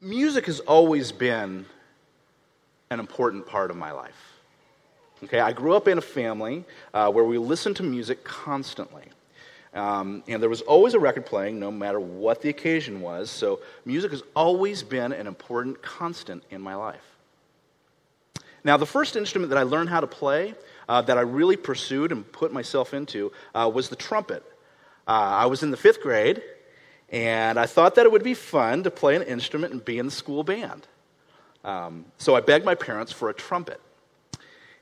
music has always been an important part of my life. Okay, I grew up in a family uh, where we listened to music constantly. Um, and there was always a record playing, no matter what the occasion was. So music has always been an important constant in my life. Now, the first instrument that I learned how to play, uh, that I really pursued and put myself into, uh, was the trumpet. Uh, I was in the fifth grade, and I thought that it would be fun to play an instrument and be in the school band. Um, so I begged my parents for a trumpet.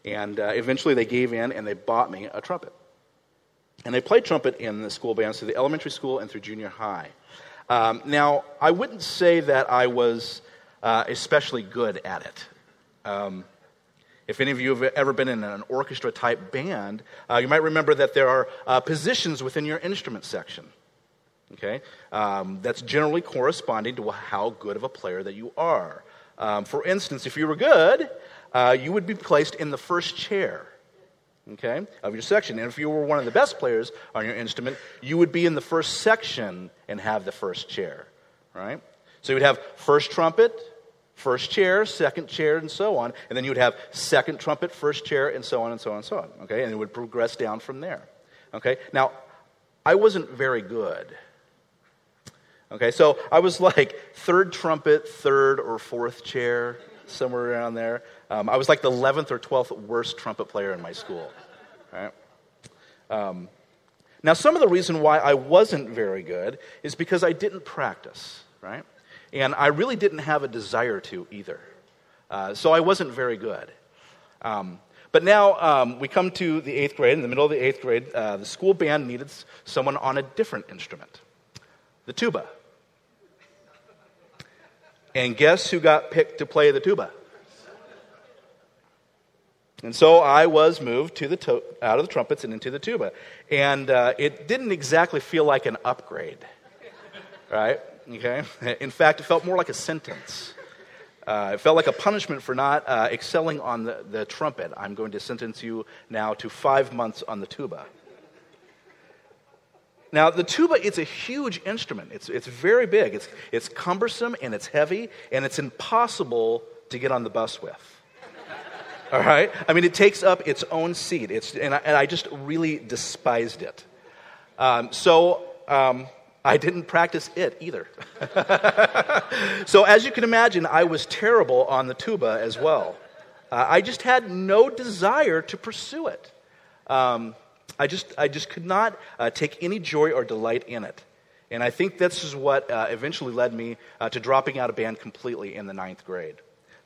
And uh, eventually they gave in and they bought me a trumpet. And I played trumpet in the school bands through the elementary school and through junior high. Um, now, I wouldn't say that I was uh, especially good at it. Um, if any of you have ever been in an orchestra type band, uh, you might remember that there are uh, positions within your instrument section. Okay? Um, that's generally corresponding to how good of a player that you are. Um, for instance, if you were good, uh, you would be placed in the first chair okay, of your section. And if you were one of the best players on your instrument, you would be in the first section and have the first chair, right? So you would have first trumpet, first chair, second chair, and so on. And then you would have second trumpet, first chair, and so on and so on and so on, okay? And it would progress down from there, okay? Now, I wasn't very good. Okay, so I was like third trumpet, third or fourth chair, somewhere around there. Um, I was like the 11th or 12th worst trumpet player in my school. Right? Um, now, some of the reason why I wasn't very good is because I didn't practice, right? And I really didn't have a desire to either. Uh, so I wasn't very good. Um, but now um, we come to the eighth grade. In the middle of the eighth grade, uh, the school band needed someone on a different instrument the tuba. And guess who got picked to play the tuba? And so I was moved to the to- out of the trumpets and into the tuba. And uh, it didn't exactly feel like an upgrade, right? Okay? In fact, it felt more like a sentence. Uh, it felt like a punishment for not uh, excelling on the, the trumpet. I'm going to sentence you now to five months on the tuba. Now, the tuba, it's a huge instrument. It's, it's very big. It's, it's cumbersome and it's heavy, and it's impossible to get on the bus with. All right? I mean, it takes up its own seat. It's, and, I, and I just really despised it. Um, so um, I didn't practice it either. so, as you can imagine, I was terrible on the tuba as well. Uh, I just had no desire to pursue it. Um, I, just, I just could not uh, take any joy or delight in it. And I think this is what uh, eventually led me uh, to dropping out of band completely in the ninth grade.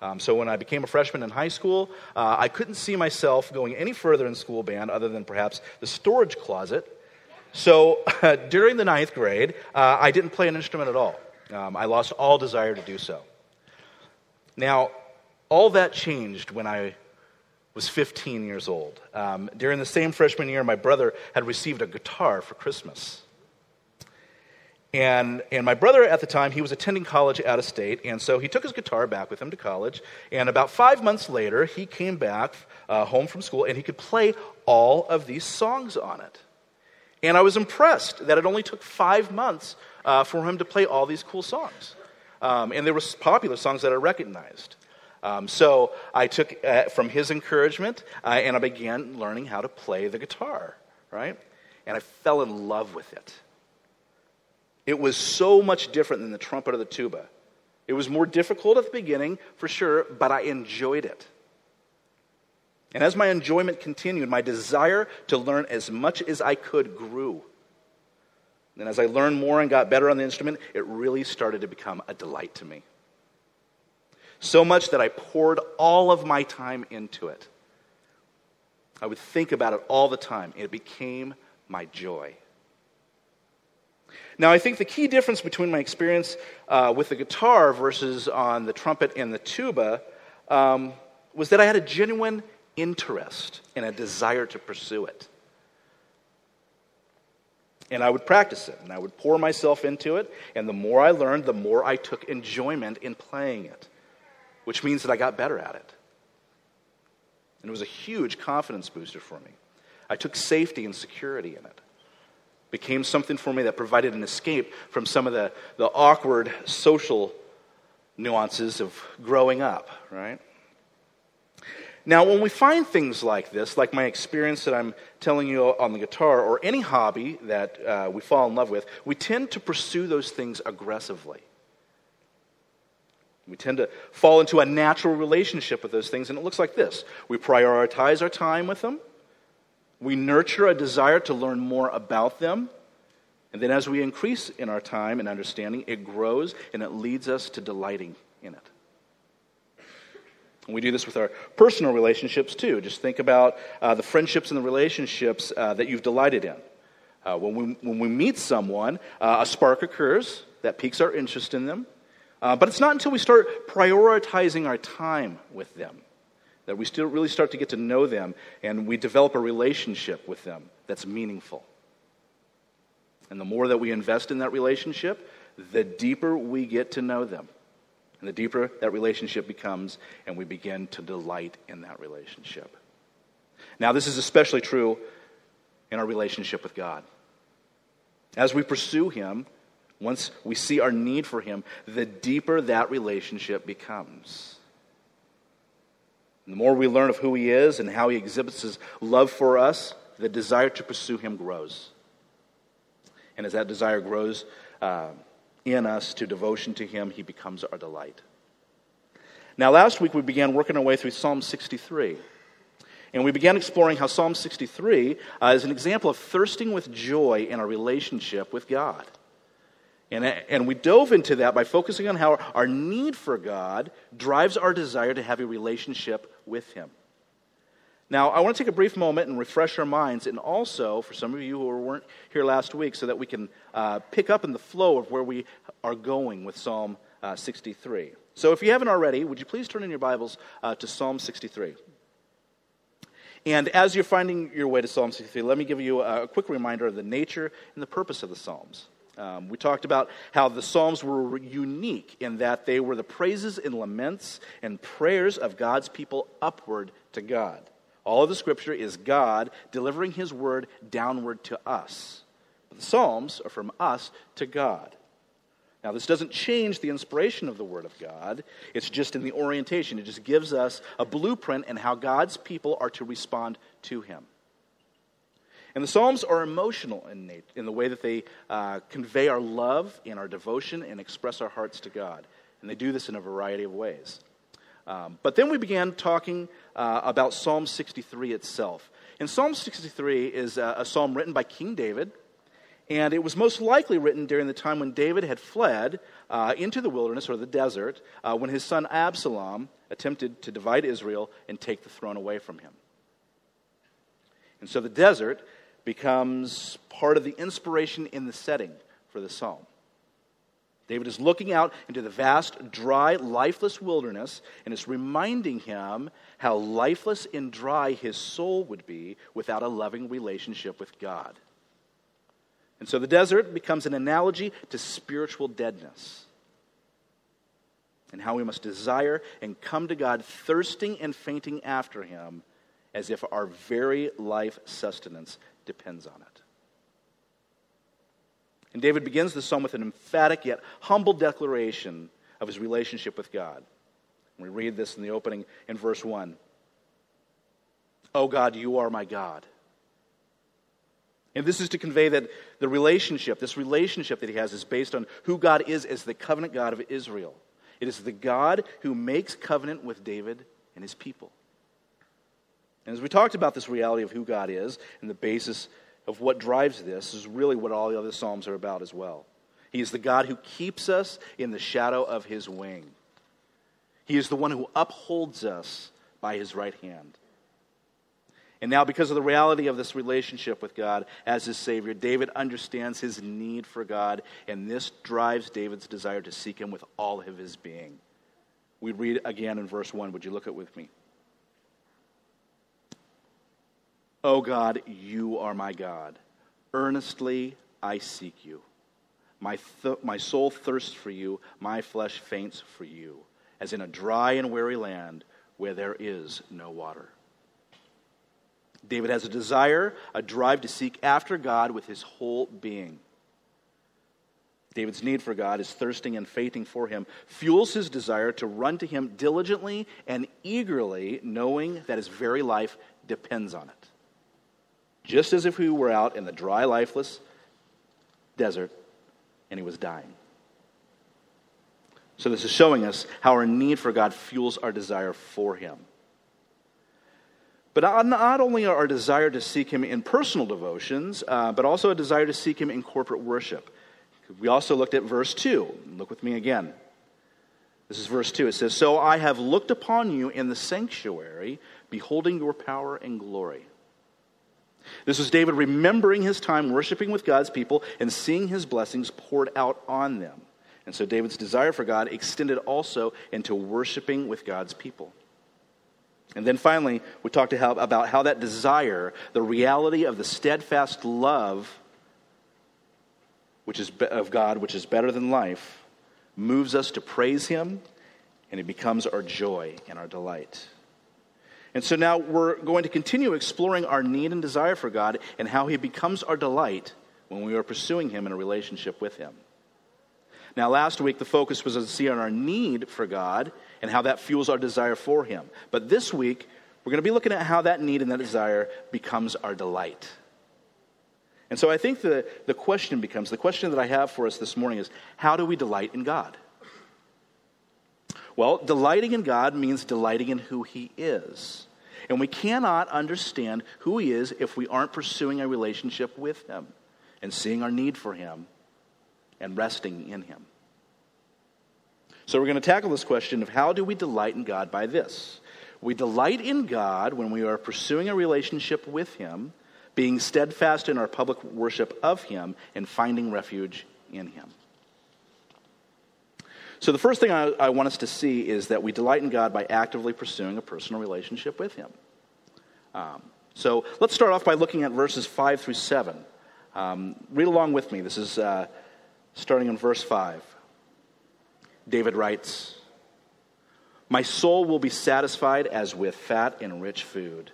Um, so when I became a freshman in high school, uh, I couldn't see myself going any further in school band other than perhaps the storage closet. So during the ninth grade, uh, I didn't play an instrument at all. Um, I lost all desire to do so. Now, all that changed when I was 15 years old. Um, during the same freshman year, my brother had received a guitar for Christmas. And, and my brother at the time, he was attending college out of state, and so he took his guitar back with him to college. And about five months later, he came back uh, home from school, and he could play all of these songs on it. And I was impressed that it only took five months uh, for him to play all these cool songs. Um, and there were popular songs that I recognized. Um, so I took uh, from his encouragement, uh, and I began learning how to play the guitar, right? And I fell in love with it. It was so much different than the trumpet or the tuba. It was more difficult at the beginning, for sure, but I enjoyed it. And as my enjoyment continued, my desire to learn as much as I could grew. And as I learned more and got better on the instrument, it really started to become a delight to me. So much that I poured all of my time into it. I would think about it all the time. It became my joy. Now, I think the key difference between my experience uh, with the guitar versus on the trumpet and the tuba um, was that I had a genuine interest and a desire to pursue it. And I would practice it, and I would pour myself into it, and the more I learned, the more I took enjoyment in playing it, which means that I got better at it. And it was a huge confidence booster for me. I took safety and security in it became something for me that provided an escape from some of the, the awkward social nuances of growing up, right? Now, when we find things like this, like my experience that I'm telling you on the guitar, or any hobby that uh, we fall in love with, we tend to pursue those things aggressively. We tend to fall into a natural relationship with those things, and it looks like this we prioritize our time with them, we nurture a desire to learn more about them, and then as we increase in our time and understanding, it grows and it leads us to delighting in it. And we do this with our personal relationships too. Just think about uh, the friendships and the relationships uh, that you've delighted in. Uh, when, we, when we meet someone, uh, a spark occurs that piques our interest in them. Uh, but it's not until we start prioritizing our time with them that we still really start to get to know them and we develop a relationship with them that's meaningful. And the more that we invest in that relationship, the deeper we get to know them. And the deeper that relationship becomes, and we begin to delight in that relationship. Now, this is especially true in our relationship with God. As we pursue Him, once we see our need for Him, the deeper that relationship becomes. And the more we learn of who He is and how He exhibits His love for us, the desire to pursue Him grows. And as that desire grows, uh, in us to devotion to Him, He becomes our delight. Now, last week we began working our way through Psalm 63. And we began exploring how Psalm 63 uh, is an example of thirsting with joy in our relationship with God. And, and we dove into that by focusing on how our need for God drives our desire to have a relationship with Him. Now, I want to take a brief moment and refresh our minds, and also for some of you who weren't here last week, so that we can uh, pick up in the flow of where we are going with Psalm uh, 63. So, if you haven't already, would you please turn in your Bibles uh, to Psalm 63? And as you're finding your way to Psalm 63, let me give you a, quick reminder of the nature and the purpose of the Psalms. Um, we talked about how the Psalms were unique in that they were the praises and laments and prayers of God's people upward to God. All of the scripture is God delivering his word downward to us. But The Psalms are from us to God. Now, this doesn't change the inspiration of the Word of God. It's just in the orientation. It just gives us a blueprint in how God's people are to respond to Him. And the Psalms are emotional in, in the way that they uh, convey our love and our devotion and express our hearts to God. And they do this in a variety of ways. Um, but then we began talking uh, about Psalm 63 itself. And Psalm 63 is a, a psalm written by King David, and it was most likely written during the time when David had fled uh, into the wilderness or the desert uh, when his son Absalom attempted to divide Israel and take the throne away from him. And so the desert becomes part of the inspiration in the setting for the psalm. David is looking out into the vast, dry, lifeless wilderness, and is reminding him how lifeless and dry his soul would be without a loving relationship with God. And so the desert becomes an analogy to spiritual deadness and how we must desire and come to God thirsting and fainting after him as if our very life sustenance depends on it. And David begins the psalm with an emphatic yet humble declaration of his relationship with God. We read this in the opening in verse 1. Oh God, you are my God. And this is to convey that the relationship, this relationship that he has, is based on who God is as the covenant God of Israel. It is the God who makes covenant with David and his people. And as we talked about this reality of who God is and the basis of what drives this is really what all the other Psalms are about as well. He is the God who keeps us in the shadow of his wing. He is the one who upholds us by his right hand. And now, because of the reality of this relationship with God as his Savior, David understands his need for God, and this drives David's desire to seek him with all of his being. We read again in verse 1. Would you look at it with me? O God, you are my God. Earnestly I seek you. My, th- my soul thirsts for you, my flesh faints for you, as in a dry and weary land where there is no water. David has a desire, a drive to seek after God with his whole being. David's need for God, his thirsting and fainting for him, fuels his desire to run to him diligently and eagerly, knowing that his very life depends on it. Just as if he were out in the dry, lifeless desert and he was dying. So, this is showing us how our need for God fuels our desire for him. But not only our desire to seek him in personal devotions, uh, but also a desire to seek him in corporate worship. We also looked at verse 2. Look with me again. This is verse 2. It says, So I have looked upon you in the sanctuary, beholding your power and glory. This was David remembering his time worshiping with God's people and seeing his blessings poured out on them. And so David's desire for God extended also into worshiping with God's people. And then finally, we talked about how that desire, the reality of the steadfast love which is of God, which is better than life, moves us to praise Him, and it becomes our joy and our delight. And so now we're going to continue exploring our need and desire for God and how He becomes our delight when we are pursuing Him in a relationship with Him. Now, last week, the focus was to see on our need for God and how that fuels our desire for Him. But this week, we're going to be looking at how that need and that desire becomes our delight. And so I think the, the question becomes the question that I have for us this morning is how do we delight in God? Well, delighting in God means delighting in who He is. And we cannot understand who He is if we aren't pursuing a relationship with Him and seeing our need for Him and resting in Him. So we're going to tackle this question of how do we delight in God by this? We delight in God when we are pursuing a relationship with Him being steadfast in our public worship of Him, and finding refuge in Him. So, the first thing I, I, want us to see is that we delight in God by actively pursuing a personal relationship with Him. Um, so, let's start off by looking at verses 5 through 7. Um, read along with me. This is uh, starting in verse 5. David writes, My soul will be satisfied as with fat and rich food,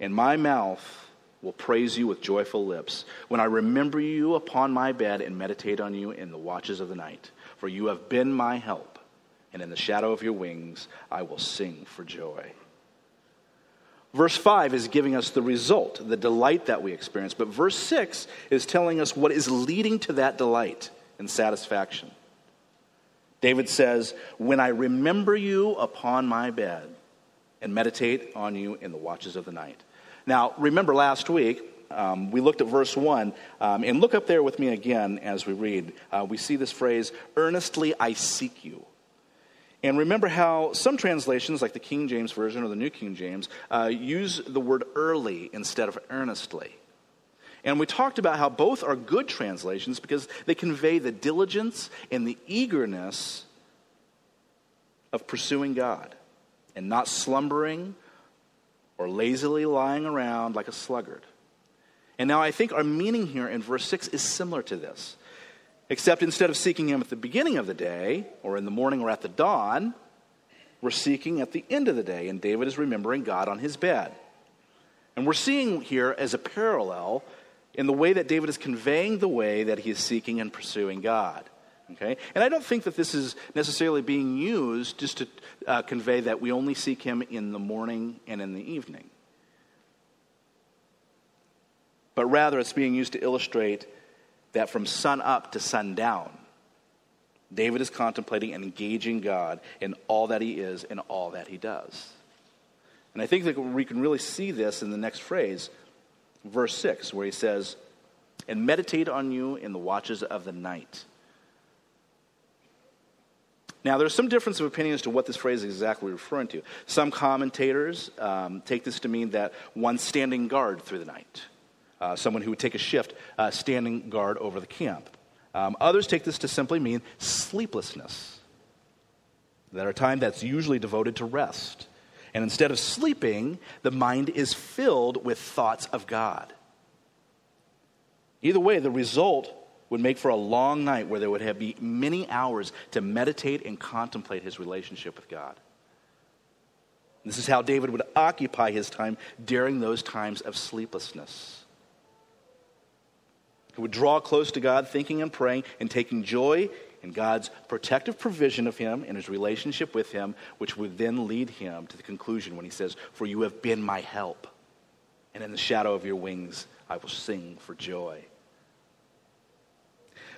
and my mouth will praise you with joyful lips when I remember you upon my bed and meditate on you in the watches of the night. For you have been my help, and in the shadow of your wings I will sing for joy. Verse 5 is giving us the result, the delight that we experience. But verse 6 is telling us what is leading to that delight and satisfaction. David says, When I remember you upon my bed and meditate on you in the watches of the night. Now, remember last week, um, we looked at verse 1, um, and look up there with me again as we read. Uh, we see this phrase, earnestly I seek you. And remember how some translations, like the King James Version or the New King James, uh, use the word early instead of earnestly. And we talked about how both are good translations because they convey the diligence and the eagerness of pursuing God and not slumbering or lazily lying around like a sluggard. And now I think our meaning here in verse 6 is similar to this. Except instead of seeking Him at the beginning of the day, or in the morning or at the dawn, we're seeking at the end of the day, and David is remembering God on his bed. And we're seeing here as a parallel in the way that David is conveying the way that he is seeking and pursuing God. Okay? And I don't think that this is necessarily being used just to uh, convey that we only seek him in the morning and in the evening. But rather, it's being used to illustrate that from sun up to sundown, David is contemplating and engaging God in all that he is and all that he does. And I think that we can really see this in the next phrase, verse 6, where he says, And meditate on you in the watches of the night. Now, there's some difference of opinion as to what this phrase is exactly referring to. Some commentators um, take this to mean that one standing guard through the night, uh, someone who would take a shift uh, standing guard over the camp. Um, others take this to simply mean sleeplessness, that are time that's usually devoted to rest. And instead of sleeping, the mind is filled with thoughts of God. Either way, the result would make for a long night where there would have be many hours to meditate and contemplate his relationship with God. This is how David would occupy his time during those times of sleeplessness. Who would draw close to God, thinking and praying and taking joy in God's protective provision of him and his relationship with him, which would then lead him to the conclusion when he says, For you have been my help, and in the shadow of your wings I will sing for joy.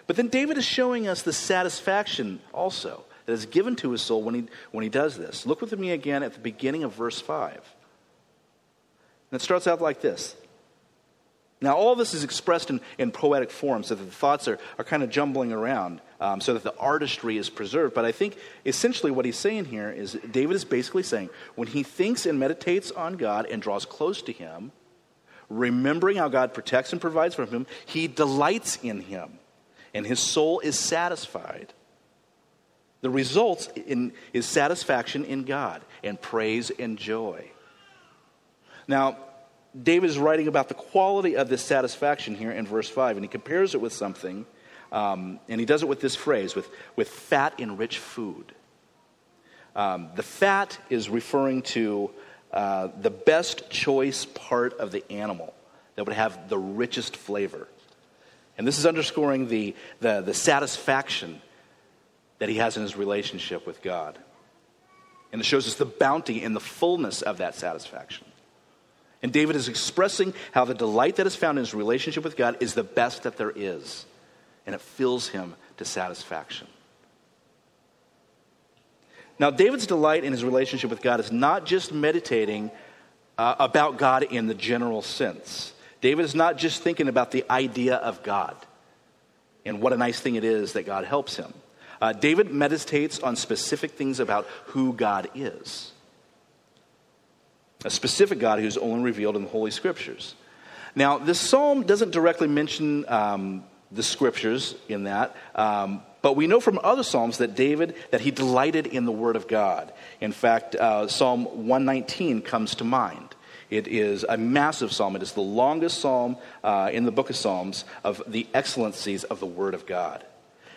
But then David is showing us the satisfaction also that is given to his soul when he, when he does this. Look with me again at the beginning of verse 5. And it starts out like this. Now, all this is expressed in, in poetic form so that the thoughts are, are kind of jumbling around um, so that the artistry is preserved. But I think essentially what he's saying here is David is basically saying when he thinks and meditates on God and draws close to him, remembering how God protects and provides for him, he delights in him and his soul is satisfied. The result in, is satisfaction in God and praise and joy. Now, David is writing about the quality of this satisfaction here in verse 5, and he compares it with something, um, and he does it with this phrase with, with fat and rich food. Um, the fat is referring to uh, the best choice part of the animal that would have the richest flavor. And this is underscoring the, the, the satisfaction that he has in his relationship with God. And it shows us the bounty and the fullness of that satisfaction. And David is expressing how the delight that is found in his relationship with God is the best that there is, and it fills him to satisfaction. Now, David's delight in his relationship with God is not just meditating uh, about God in the general sense. David is not just thinking about the idea of God and what a nice thing it is that God helps him. Uh, David meditates on specific things about who God is. A specific God who's only revealed in the Holy Scriptures. Now, this psalm doesn't directly mention um, the Scriptures in that, um, but we know from other psalms that David that he delighted in the Word of God. In fact, uh, Psalm 119 comes to mind. It is a massive psalm. It is the longest psalm uh, in the book of Psalms of the excellencies of the Word of God.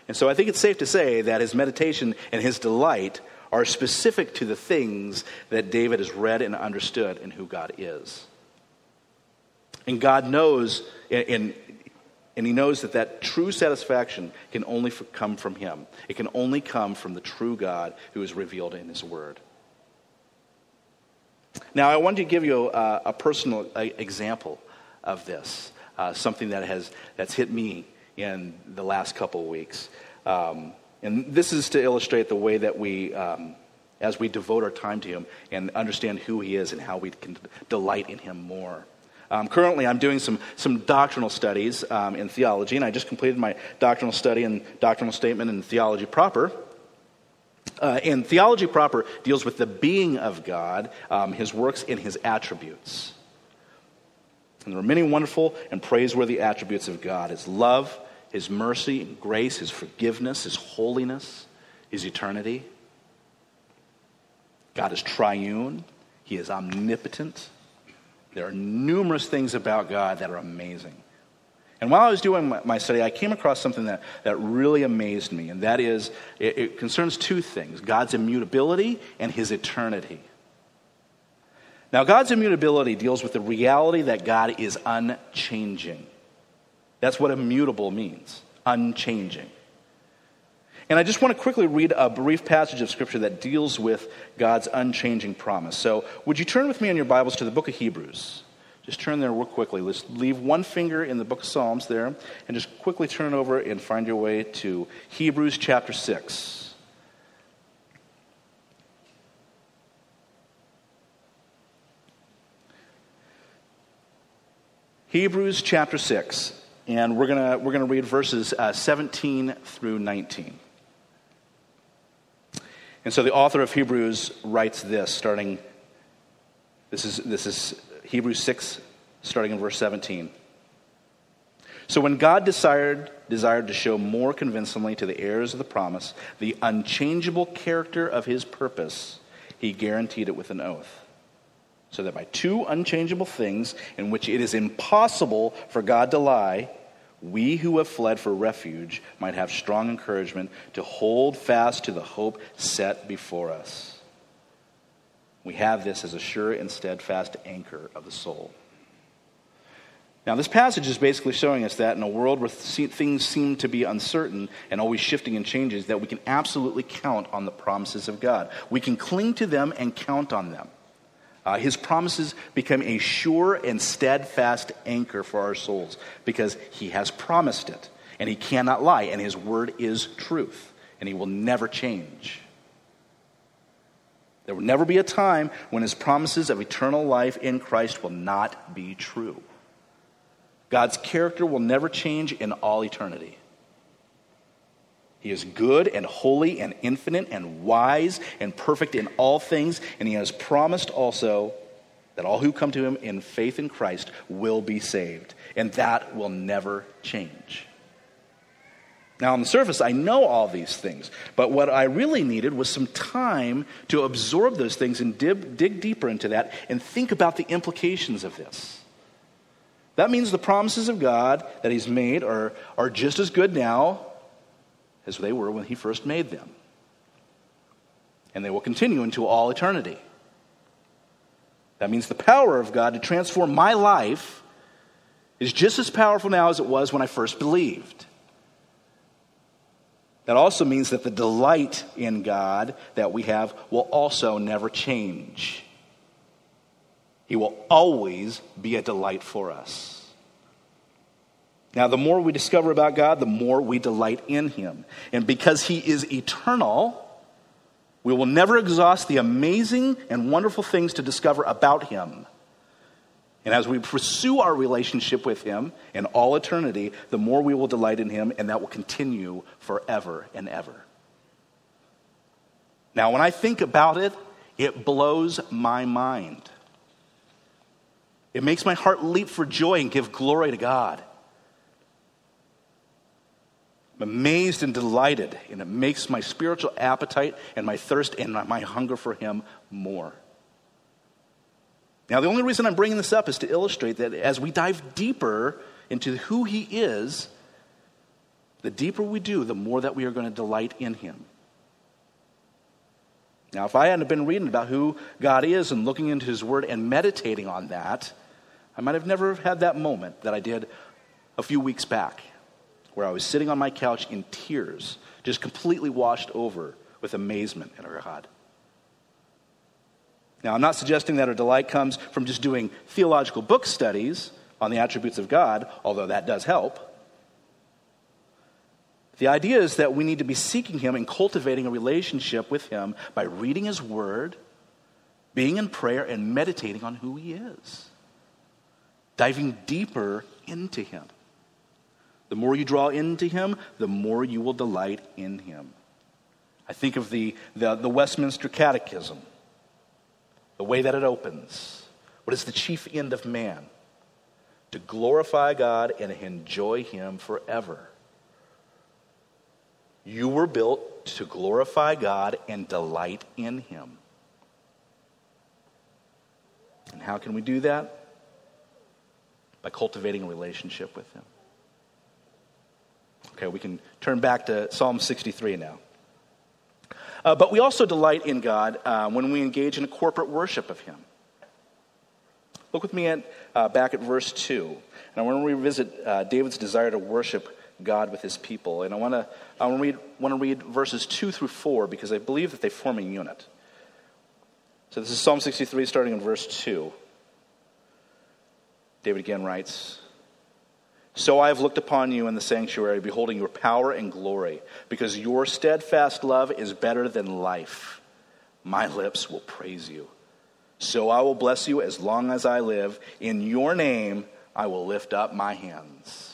And so I think it's safe to say that his meditation and his delight are specific to the things that David has read and understood in who God is. And God knows, and, and he knows that that true satisfaction can only come from him. It can only come from the true God who is revealed in his word. Now, I wanted to give you a, a personal example of this, uh, something that has that's hit me in the last couple of weeks. Um, and this is to illustrate the way that we, um, as we devote our time to Him and understand who He is and how we can delight in Him more. Um, currently, I'm doing some, some doctrinal studies um, in theology, and I just completed my doctrinal study and doctrinal statement in theology proper. Uh, and theology proper deals with the being of God, um, his works, and his attributes. And there are many wonderful and praiseworthy attributes of God his love, his mercy, and grace, his forgiveness, his holiness, his eternity. God is triune, he is omnipotent. There are numerous things about God that are amazing. And while I was doing my, study, I came across something that, that really amazed me, and that is it, it concerns two things God's immutability and his eternity. Now, God's immutability deals with the reality that God is unchanging. That's what immutable means unchanging. And I just want to quickly read a brief passage of Scripture that deals with God's unchanging promise. So, would you turn with me in your Bibles to the book of Hebrews? Just turn there real quickly. Let's leave one finger in the book of Psalms there and just quickly turn over and find your way to Hebrews chapter 6. Hebrews chapter 6, and we're going we're gonna read verses uh, 17 through 19. And so the author of Hebrews writes this, starting, this is, this is Hebrews 6, starting in verse 17. So when God desired, desired to show more convincingly to the heirs of the promise the unchangeable character of his purpose, he guaranteed it with an oath. So that by two unchangeable things in which it is impossible for God to lie, we who have fled for refuge might have strong encouragement to hold fast to the hope set before us we have this as a sure and steadfast anchor of the soul. Now, this passage is basically showing us that in a world where things seem to be uncertain and always shifting and changes, that we can absolutely count on the promises of God. We can cling to them and count on them. Uh, his promises become a sure and steadfast anchor for our souls because he has promised it and he cannot lie, and his word is truth, and he will never change. There will never be a time when his promises of eternal life in Christ will not be true. God's character will never change in all eternity. He is good and holy and infinite and wise and perfect in all things, and he has promised also that all who come to him in faith in Christ will be saved, and that will never change. Now, on the surface, I know all these things, but what I really needed was some time to absorb those things and dig, dig deeper into that and think about the implications of this. That means the promises of God that He's made are, are just as good now as they were when he first made them. And they will continue into all eternity. That means the power of God to transform my life is just as powerful now as it was when I first believed. That also means that the delight in God that we have will also never change. He will always be a delight for us. Now, the more we discover about God, the more we delight in Him. And because He is eternal, we will never exhaust the amazing and wonderful things to discover about Him. And as we pursue our relationship with Him in all eternity, the more we will delight in Him, and that will continue forever and ever. Now, when I think about it, it blows my mind. It makes my heart leap for joy and give glory to God. I'm amazed and delighted, and it makes my spiritual appetite and my thirst and my hunger for Him more. Now, the only reason I'm bringing this up is to illustrate that as we dive deeper into who He is, the deeper we do, the more that we are going to delight in Him. Now, if I hadn't been reading about who God is and looking into His Word and meditating on that, I might have never had that moment that I did a few weeks back where I was sitting on my couch in tears, just completely washed over with amazement at our God. Now, I'm not suggesting that our delight comes from just doing theological book studies on the attributes of God, although that does help. The idea is that we need to be seeking Him and cultivating a relationship with Him by reading His Word, being in prayer, and meditating on who He is, diving deeper into Him. The more you draw into him, the more you will delight in him. I think of the, the, the, Westminster Catechism, the way that it opens. What is the chief end of man? To glorify God and enjoy him forever. You were built to glorify God and delight in him. And how can we do that? By cultivating a relationship with him. Okay, we can turn back to Psalm 63 now. Uh, but we also delight in God uh, when we engage in a corporate worship of Him. Look with me at, uh, back at verse 2. And I want to revisit uh, David's desire to worship God with his people. And I want to, I read, want to read verses 2 through 4 because I believe that they form a unit. So this is Psalm 63, starting in verse 2. David again writes so I have looked upon you in the sanctuary, beholding your power and glory, because your steadfast love is better than life. My lips will praise you. So I will bless you as long as I live. In your name I will lift up my hands.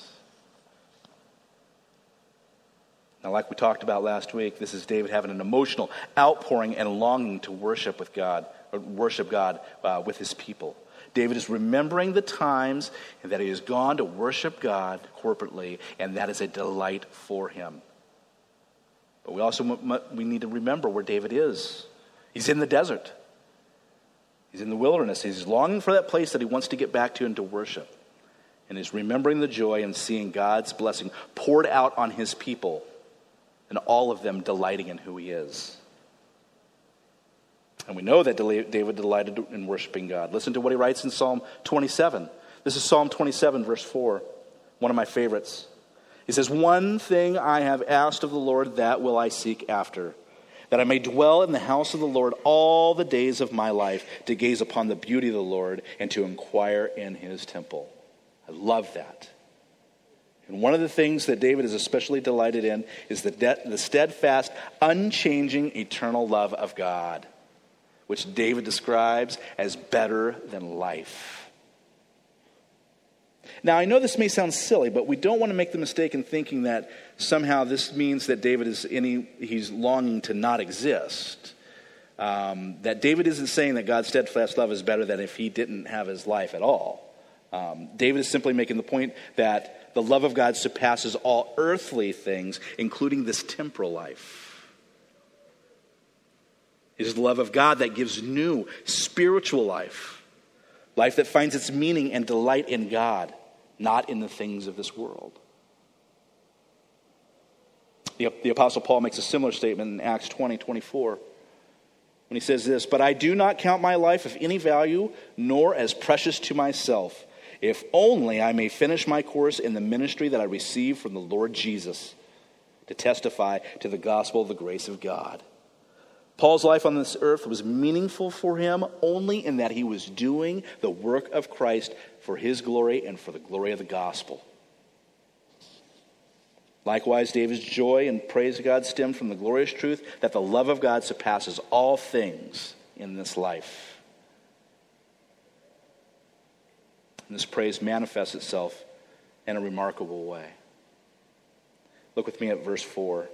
Now, like we talked about last week, this is David having an emotional outpouring and longing to worship with God, or worship God uh, with his people. David is remembering the times that he has gone to worship God corporately, and that is a delight for him. But we also we need to remember where David is. He's in the desert. He's in the wilderness. He's longing for that place that he wants to get back to and to worship. And he's remembering the joy and seeing God's blessing poured out on his people, and all of them delighting in who he is. And we know that David delighted in worshiping God. Listen to what he writes in Psalm 27. This is Psalm 27, verse 4, one of my favorites. He says, One thing I have asked of the Lord, that will I seek after, that I may dwell in the house of the Lord all the days of my life, to gaze upon the beauty of the Lord and to inquire in his temple. I love that. And one of the things that David is especially delighted in is the, de- the steadfast, unchanging, eternal love of God, which David describes as better than life. Now, I know this may sound silly, but we don't want to make the mistake in thinking that somehow this means that David is any, he's longing to not exist. Um, that David isn't saying that God's steadfast love is better than if he didn't have his life at all. Um, David is simply making the point that the love of God surpasses all earthly things, including this temporal life. It is the love of God that gives new spiritual life, life that finds its meaning and delight in God not in the things of this world. The, the Apostle Paul makes a similar statement in Acts 20 24 when he says this But I do not count my life of any value, nor as precious to myself, if only I may finish my course in the ministry that I received from the Lord Jesus to testify to the gospel of the grace of God. Paul's life on this earth was meaningful for him only in that he was doing the work of Christ for his glory and for the glory of the gospel. Likewise, David's joy and praise of God stemmed from the glorious truth that the love of God surpasses all things in this life. And this praise manifests itself in a remarkable way. Look with me at verse 4.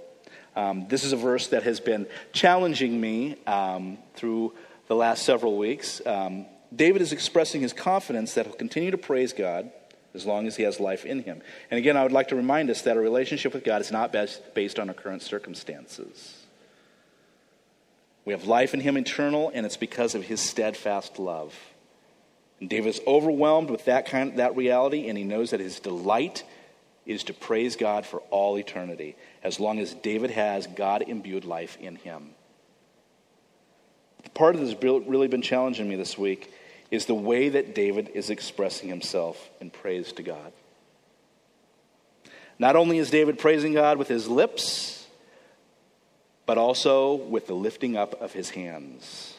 Um, this is a verse that has been challenging me um, through the last several weeks. Um, David is expressing his confidence that he'll continue to praise God as long as he has life in him. And again, I would like to remind us that a relationship with God is not based on our current circumstances. We have life in him eternal, and it's because of his steadfast love. And David is overwhelmed with that kind that reality, and he knows that his delight is to praise God for all eternity, as long as David has God imbued life in him. The part this has really been challenging me this week is the way that David is expressing himself in praise to God. Not only is David praising God with his lips, but also with the lifting up of his hands.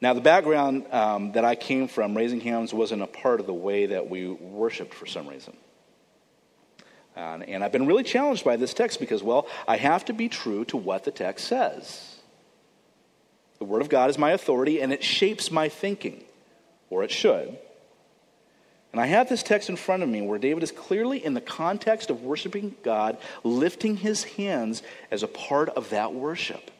Now, the background um, that I came from, raising hands, wasn't a part of the way that we worshiped for some reason. Uh, and I've been really challenged by this text because, well, I have to be true to what the text says. The Word of God is my authority, and it shapes my thinking, or it should. And I have this text in front of me where David is clearly in the context of worshiping God, lifting his hands as a part of that worship.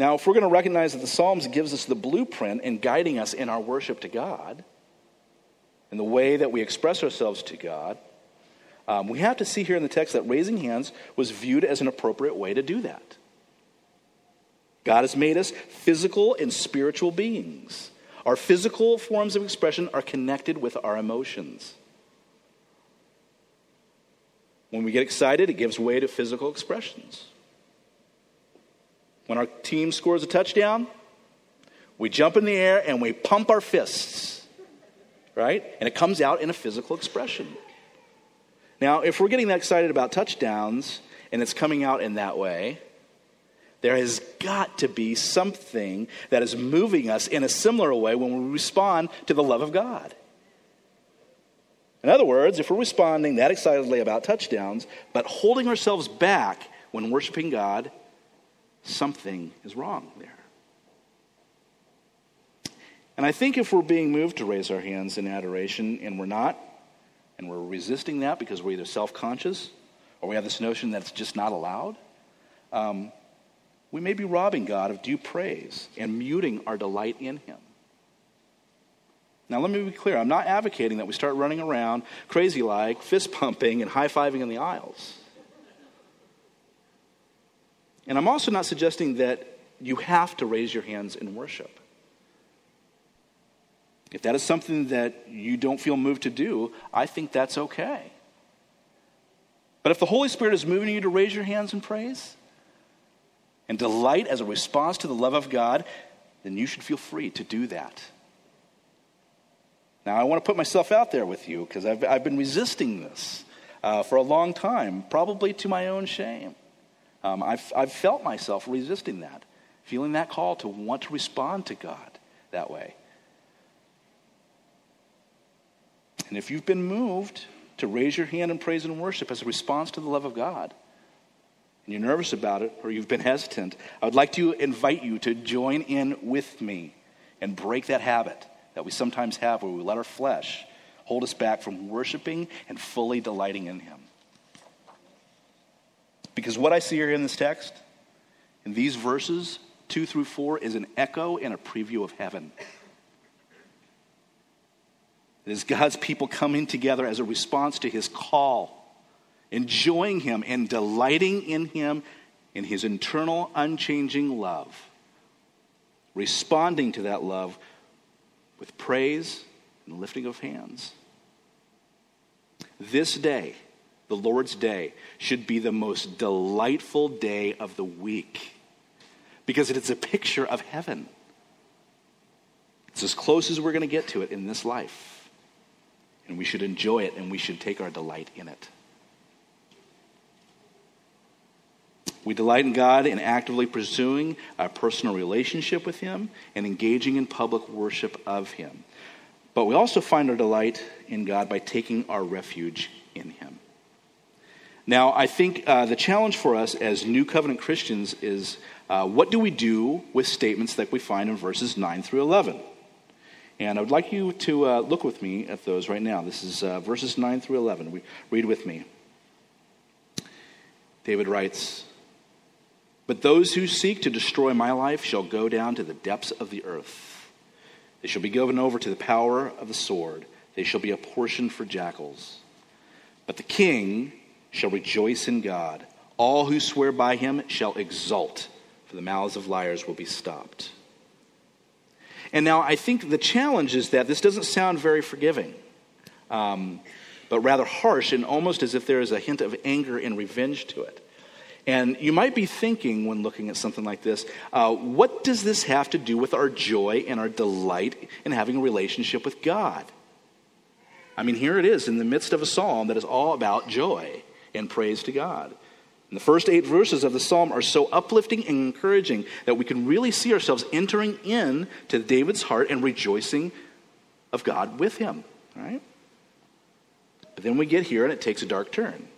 Now, if we're going to recognize that the Psalms gives us the blueprint in guiding us in our worship to God, in the way that we express ourselves to God, um, we have to see here in the text that raising hands was viewed as an appropriate way to do that. God has made us physical and spiritual beings. Our physical forms of expression are connected with our emotions. When we get excited, it gives way to physical expressions. When our team scores a touchdown, we jump in the air and we pump our fists, right? And it comes out in a physical expression. Now, if we're getting that excited about touchdowns and it's coming out in that way, there has got to be something that is moving us in a similar way when we respond to the love of God. In other words, if we're responding that excitedly about touchdowns, but holding ourselves back when worshiping God, something is wrong there. And I think if we're being moved to raise our hands in adoration and we're not, and we're resisting that because we're either self conscious or we have this notion that it's just not allowed, um, we may be robbing God of due praise and muting our delight in Him. Now, let me be clear. I'm not advocating that we start running around crazy like, fist pumping, and high fiving in the aisles. And I'm also not suggesting that you have to raise your hands in worship. If that is something that you don't feel moved to do, I think that's okay. But if the Holy Spirit is moving you to raise your hands in praise, and delight as a response to the love of God, then you should feel free to do that. Now, I want to put myself out there with you because I've, I've been resisting this uh, for a long time, probably to my own shame. Um, I've, I've felt myself resisting that, feeling that call to want to respond to God that way. And if you've been moved to raise your hand in praise and worship as a response to the love of God, and you're nervous about it or you've been hesitant, I would like to invite you to join in with me and break that habit that we sometimes have where we let our flesh hold us back from worshiping and fully delighting in Him. Because what I see here in this text, in these verses, 2 through 4, is an echo and a preview of heaven. It is God's people coming together as a response to his call, enjoying him and delighting in him in his eternal, unchanging love, responding to that love with praise and lifting of hands. This day, the Lord's day, should be the most delightful day of the week because it is a picture of heaven. It's as close as we're going to get to it in this life. And we should enjoy it and we should take our delight in it. We delight in God in actively pursuing a personal relationship with Him and engaging in public worship of Him. But we also find our delight in God by taking our refuge in Him. Now, I think uh, the challenge for us as New Covenant Christians is uh, what do we do with statements that we find in verses 9 through 11? And I would like you to uh, look with me at those right now. This is uh, verses 9 through 11. We, read with me. David writes, But those who seek to destroy my life shall go down to the depths of the earth. They shall be given over to the power of the sword. They shall be a portion for jackals. But the king shall rejoice in God. All who swear by him shall exult for the mouths of liars will be stopped. And now I think the challenge is that this doesn't sound very forgiving, um, but rather harsh and almost as if there is a hint of anger and revenge to it. And you might be thinking when looking at something like this, uh, what does this have to do with our joy and our delight in having a relationship with God? I mean, here it is in the midst of a psalm that is all about joy and praise to God. And the first eight verses of the psalm are so uplifting and encouraging that we can really see ourselves entering in to David's heart and rejoicing of God with him. Right? But then we get here and it takes a dark turn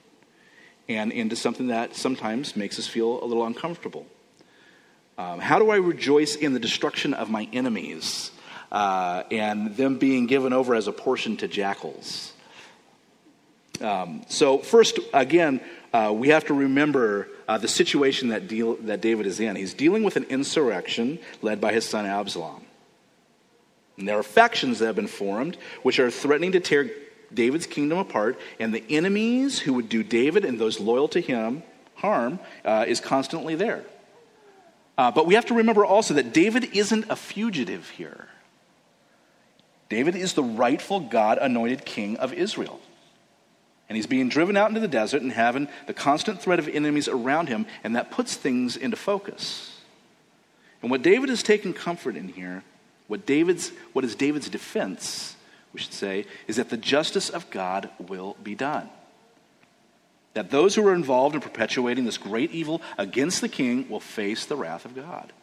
and into something that sometimes makes us feel a little uncomfortable. Um, how do I rejoice in the destruction of my enemies uh, and them being given over as a portion to jackals? Um, so, first, again, uh, we have to remember uh, the situation that, deal, that David is in. He's dealing with an insurrection led by his son Absalom. And there are factions that have been formed which are threatening to tear David's kingdom apart, and the enemies who would do David and those loyal to him harm uh, is constantly there. Uh, but we have to remember also that David isn't a fugitive here. David is the rightful God anointed king of Israel. And he's being driven out into the desert and having the constant threat of enemies around him, and that puts things into focus. And what David is taking comfort in here, what, David's, what is David's defense, we should say, is that the justice of God will be done. That those who are involved in perpetuating this great evil against the king will face the wrath of God.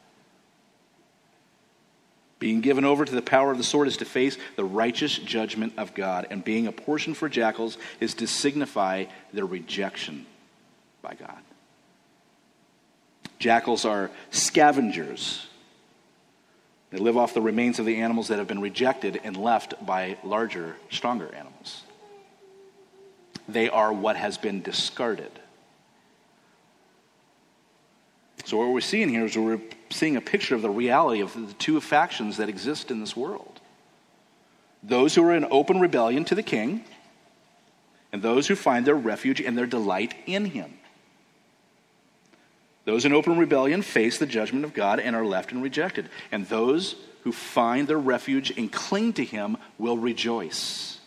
Being given over to the power of the sword is to face the righteous judgment of God, and being a portion for jackals is to signify their rejection by God. Jackals are scavengers. They live off the remains of the animals that have been rejected and left by larger, stronger animals. They are what has been discarded. So, what we're seeing here is we're seeing a picture of the reality of the two factions that exist in this world those who are in open rebellion to the king, and those who find their refuge and their delight in him. Those in open rebellion face the judgment of God and are left and rejected. And those who find their refuge and cling to him will rejoice.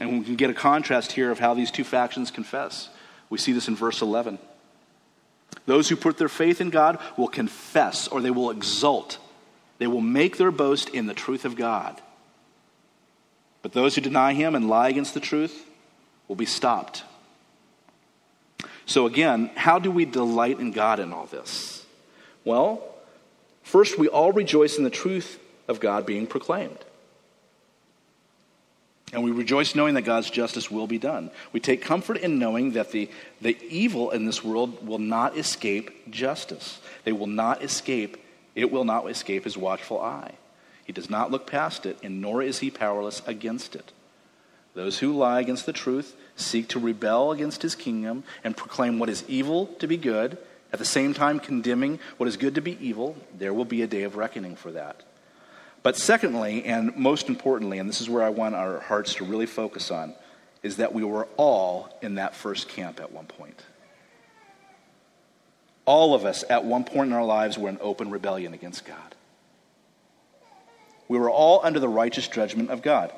And we can get a contrast here of how these two factions confess. We see this in verse 11. Those who put their faith in God will confess or they will exult They will make their boast in the truth of God. But those who deny him and lie against the truth will be stopped. So, again, how do we delight in God in all this? Well, first, we all rejoice in the truth of God being proclaimed. And we rejoice knowing that God's justice will be done. We take comfort in knowing that the, the evil in this world will not escape justice. They will not escape, it will not escape his watchful eye. He does not look past it, and nor is he powerless against it. Those who lie against the truth seek to rebel against his kingdom and proclaim what is evil to be good, at the same time condemning what is good to be evil. There will be a day of reckoning for that. But secondly, and most importantly, and this is where I want our hearts to really focus on, is that we were all in that first camp at one point. All of us at one point in our lives were in open rebellion against God. We were all under the righteous judgment of God.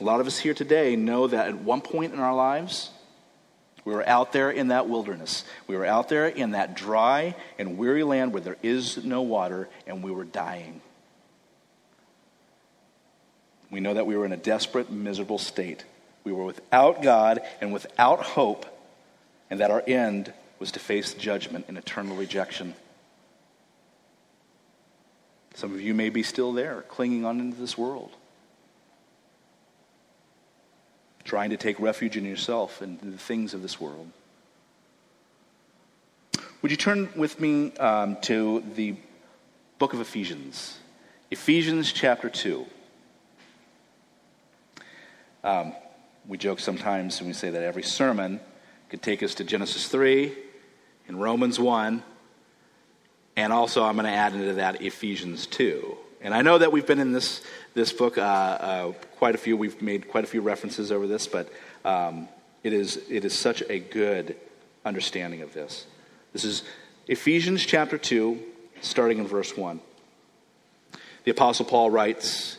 A lot of us here today know that at one point in our lives, we were out there in that wilderness. We were out there in that dry and weary land where there is no water, and we were dying. We know that we were in a desperate, miserable state. We were without God and without hope, and that our end was to face judgment and eternal rejection. Some of you may be still there, clinging on into this world, trying to take refuge in yourself and the things of this world. Would you turn with me um, to the book of Ephesians? Ephesians chapter 2. Um, we joke sometimes when we say that every sermon could take us to Genesis 3 and Romans 1, and also I'm going to add into that Ephesians 2. And I know that we've been in this, this book uh, uh, quite a few, we've made quite a few references over this, but um, it, is, it is such a good understanding of this. This is Ephesians chapter 2, starting in verse 1. The Apostle Paul writes,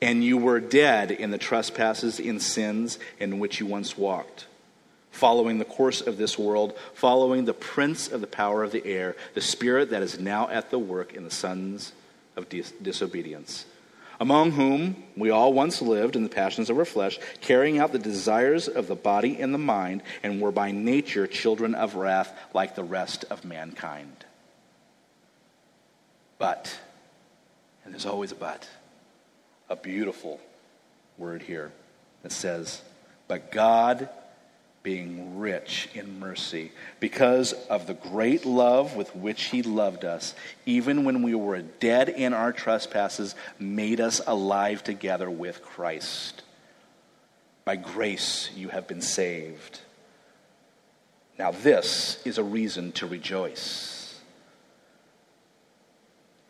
and you were dead in the trespasses and sins in which you once walked, following the course of this world, following the prince of the power of the air, the spirit that is now at the work in the sons of dis- disobedience, among whom we all once lived in the passions of our flesh, carrying out the desires of the body and the mind, and were by nature children of wrath like the rest of mankind. But, and there's always a but a beautiful word here that says, But God, being rich in mercy, because of the great love with which He loved us, even when we were dead in our trespasses, made us alive together with Christ. By grace you have been saved. Now, this is a reason to rejoice.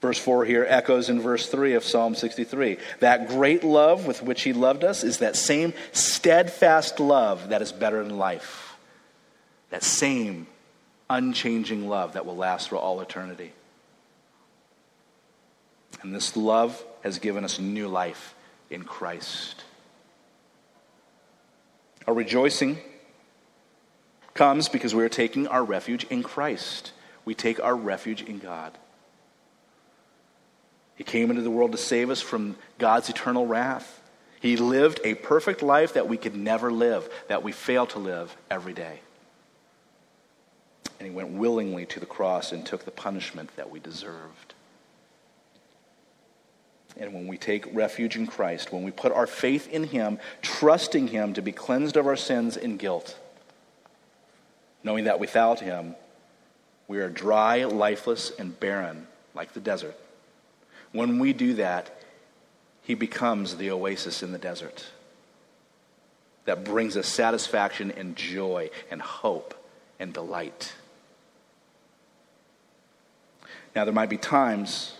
Verse 4 here echoes in verse 3 of Psalm 63. That great love with which he loved us is that same steadfast love that is better than life. That same unchanging love that will last for all eternity. And this love has given us new life in Christ. Our rejoicing comes because we are taking our refuge in Christ. We take our refuge in God. He came into the world to save us from God's eternal wrath. He lived a perfect life that we could never live, that we fail to live every day. And he went willingly to the cross and took the punishment that we deserved. And when we take refuge in Christ, when we put our faith in Him, trusting Him to be cleansed of our sins and guilt, knowing that without Him, we are dry, lifeless, and barren like the desert. When we do that, He becomes the oasis in the desert that brings us satisfaction and joy and hope and delight. Now, there might be times,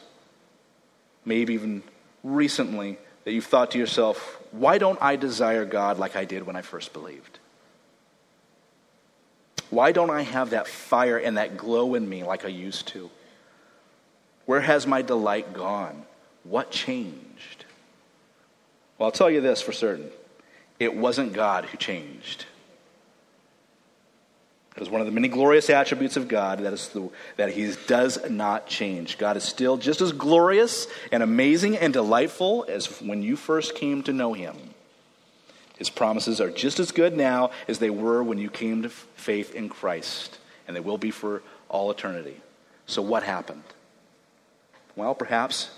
maybe even recently, that you've thought to yourself, why don't I desire God like I did when I first believed? Why don't I have that fire and that glow in me like I used to? Where has my delight gone? What changed? Well, I'll tell you this for certain it wasn't God who changed, It is one of the many glorious attributes of God that, is the, that He does not change. God is still just as glorious and amazing and delightful as when you first came to know Him. His promises are just as good now as they were when you came to faith in Christ, and they will be for all eternity. So, what happened? Well, perhaps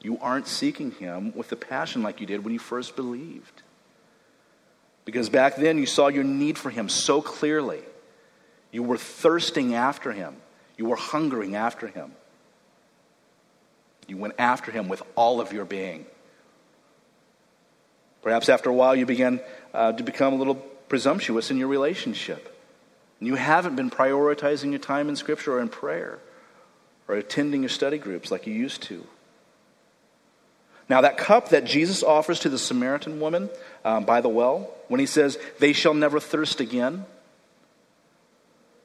you aren't seeking Him with the passion like you did when you first believed. Because back then you saw your need for Him so clearly. You were thirsting after Him, you were hungering after Him. You went after Him with all of your being. Perhaps after a while you began uh, to become a little presumptuous in your relationship. You haven't been prioritizing your time in Scripture or in prayer or attending your study groups like you used to. Now, that cup that Jesus offers to the Samaritan woman um, by the well, when he says, They shall never thirst again,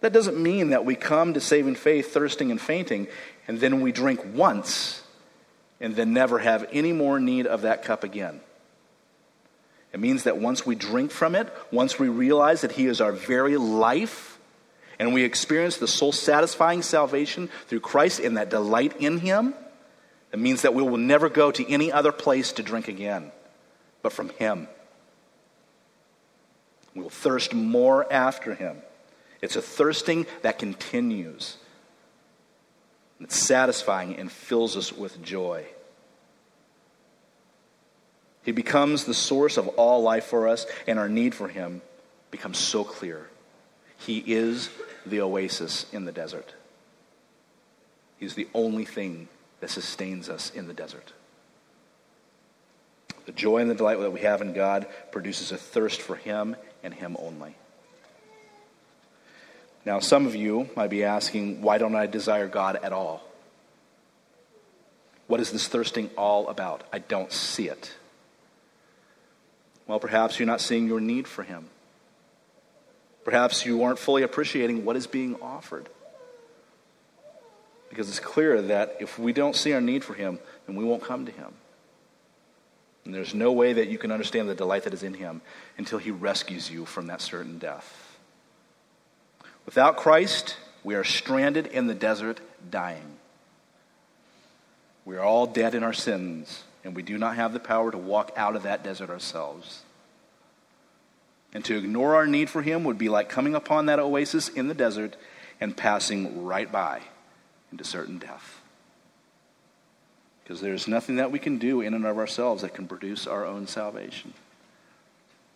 that doesn't mean that we come to saving faith thirsting and fainting, and then we drink once and then never have any more need of that cup again. It means that once we drink from it, once we realize that He is our very life, and we experience the soul satisfying salvation through Christ and that delight in Him, it means that we will never go to any other place to drink again, but from Him. We will thirst more after Him. It's a thirsting that continues. It's satisfying and fills us with joy. He becomes the source of all life for us, and our need for Him becomes so clear. He is the oasis in the desert. He's the only thing that sustains us in the desert. The joy and the delight that we have in God produces a thirst for Him and Him only. Now, some of you might be asking, why don't I desire God at all? What is this thirsting all about? I don't see it. Well, perhaps you're not seeing your need for Him. Perhaps you aren't fully appreciating what is being offered. Because it's clear that if we don't see our need for Him, then we won't come to Him. And there's no way that you can understand the delight that is in Him until He rescues you from that certain death. Without Christ, we are stranded in the desert, dying. We are all dead in our sins, and we do not have the power to walk out of that desert ourselves. And to ignore our need for Him would be like coming upon that oasis in the desert and passing right by into certain death. Because there's nothing that we can do in and of ourselves that can produce our own salvation.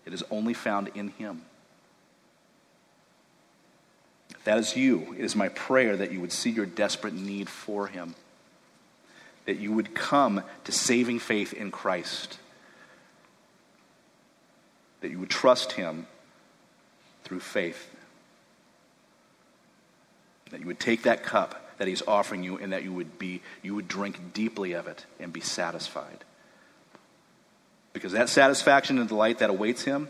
It is only found in Him. If that is you, it is my prayer that you would see your desperate need for Him, that you would come to saving faith in Christ, that you would trust Him through faith, that you would take that cup that he's offering you and that you would be you would drink deeply of it and be satisfied. Because that satisfaction and delight that awaits him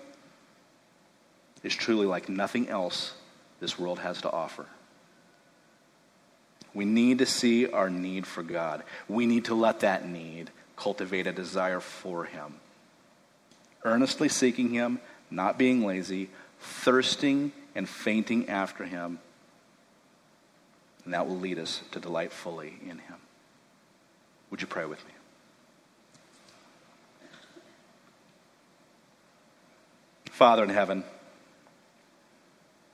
is truly like nothing else this world has to offer. We need to see our need for god. We need to let that need cultivate a desire for him earnestly seeking him not being lazy thirsting and fainting after him and that will lead us to delight fully in Him. Would you pray with me? Father in heaven,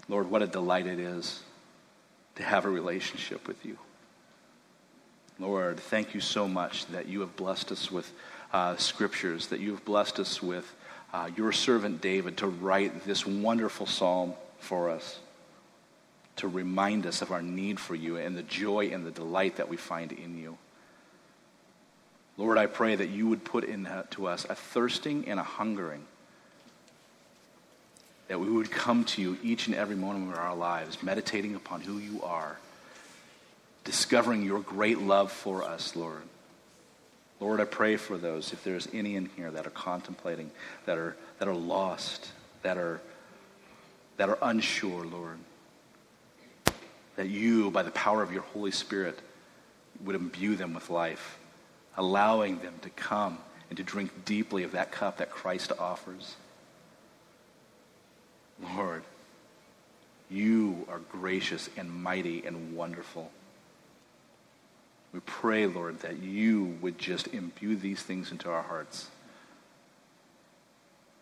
Lord, what a delight it is to have a relationship with you. Lord, thank you so much that you have blessed us with uh, scriptures, that you have blessed us with uh, your servant David to write this wonderful psalm for us to remind us of our need for you and the joy and the delight that we find in you. Lord, I pray that you would put into us a thirsting and a hungering, that we would come to you each and every moment of our lives, meditating upon who you are, discovering your great love for us, Lord. Lord, I pray for those, if there's any in here that are contemplating, that are, that are lost, that are, that are unsure, Lord that you, by the power of your Holy Spirit, would imbue them with life, allowing them to come and to drink deeply of that cup that Christ offers. Lord, You are gracious and mighty and wonderful. We pray, Lord, that you would just imbue these things into our hearts.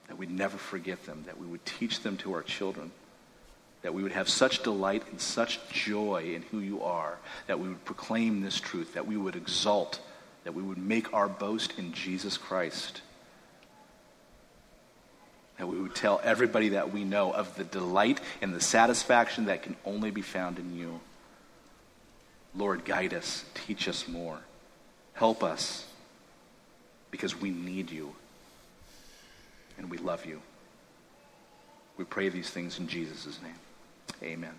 That we'd never forget them, that we would teach them to our children, that we would have such delight and such joy in who you are, that we would proclaim this truth, that we would exalt, that we would make our boast in Jesus Christ that we would tell everybody that we know of the delight and the satisfaction that can only be found in you. Lord, guide us, teach us more, help us, because we need you and we love you. We pray these things in Jesus' name. Amen.